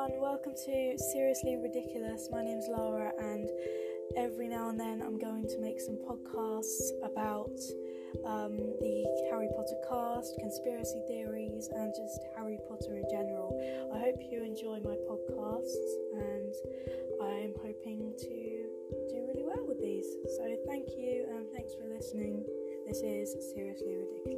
everyone, welcome to Seriously Ridiculous. My name's Lara, and every now and then I'm going to make some podcasts about um, the Harry Potter cast, conspiracy theories, and just Harry Potter in general. I hope you enjoy my podcasts, and I'm hoping to do really well with these. So, thank you, and thanks for listening. This is Seriously Ridiculous.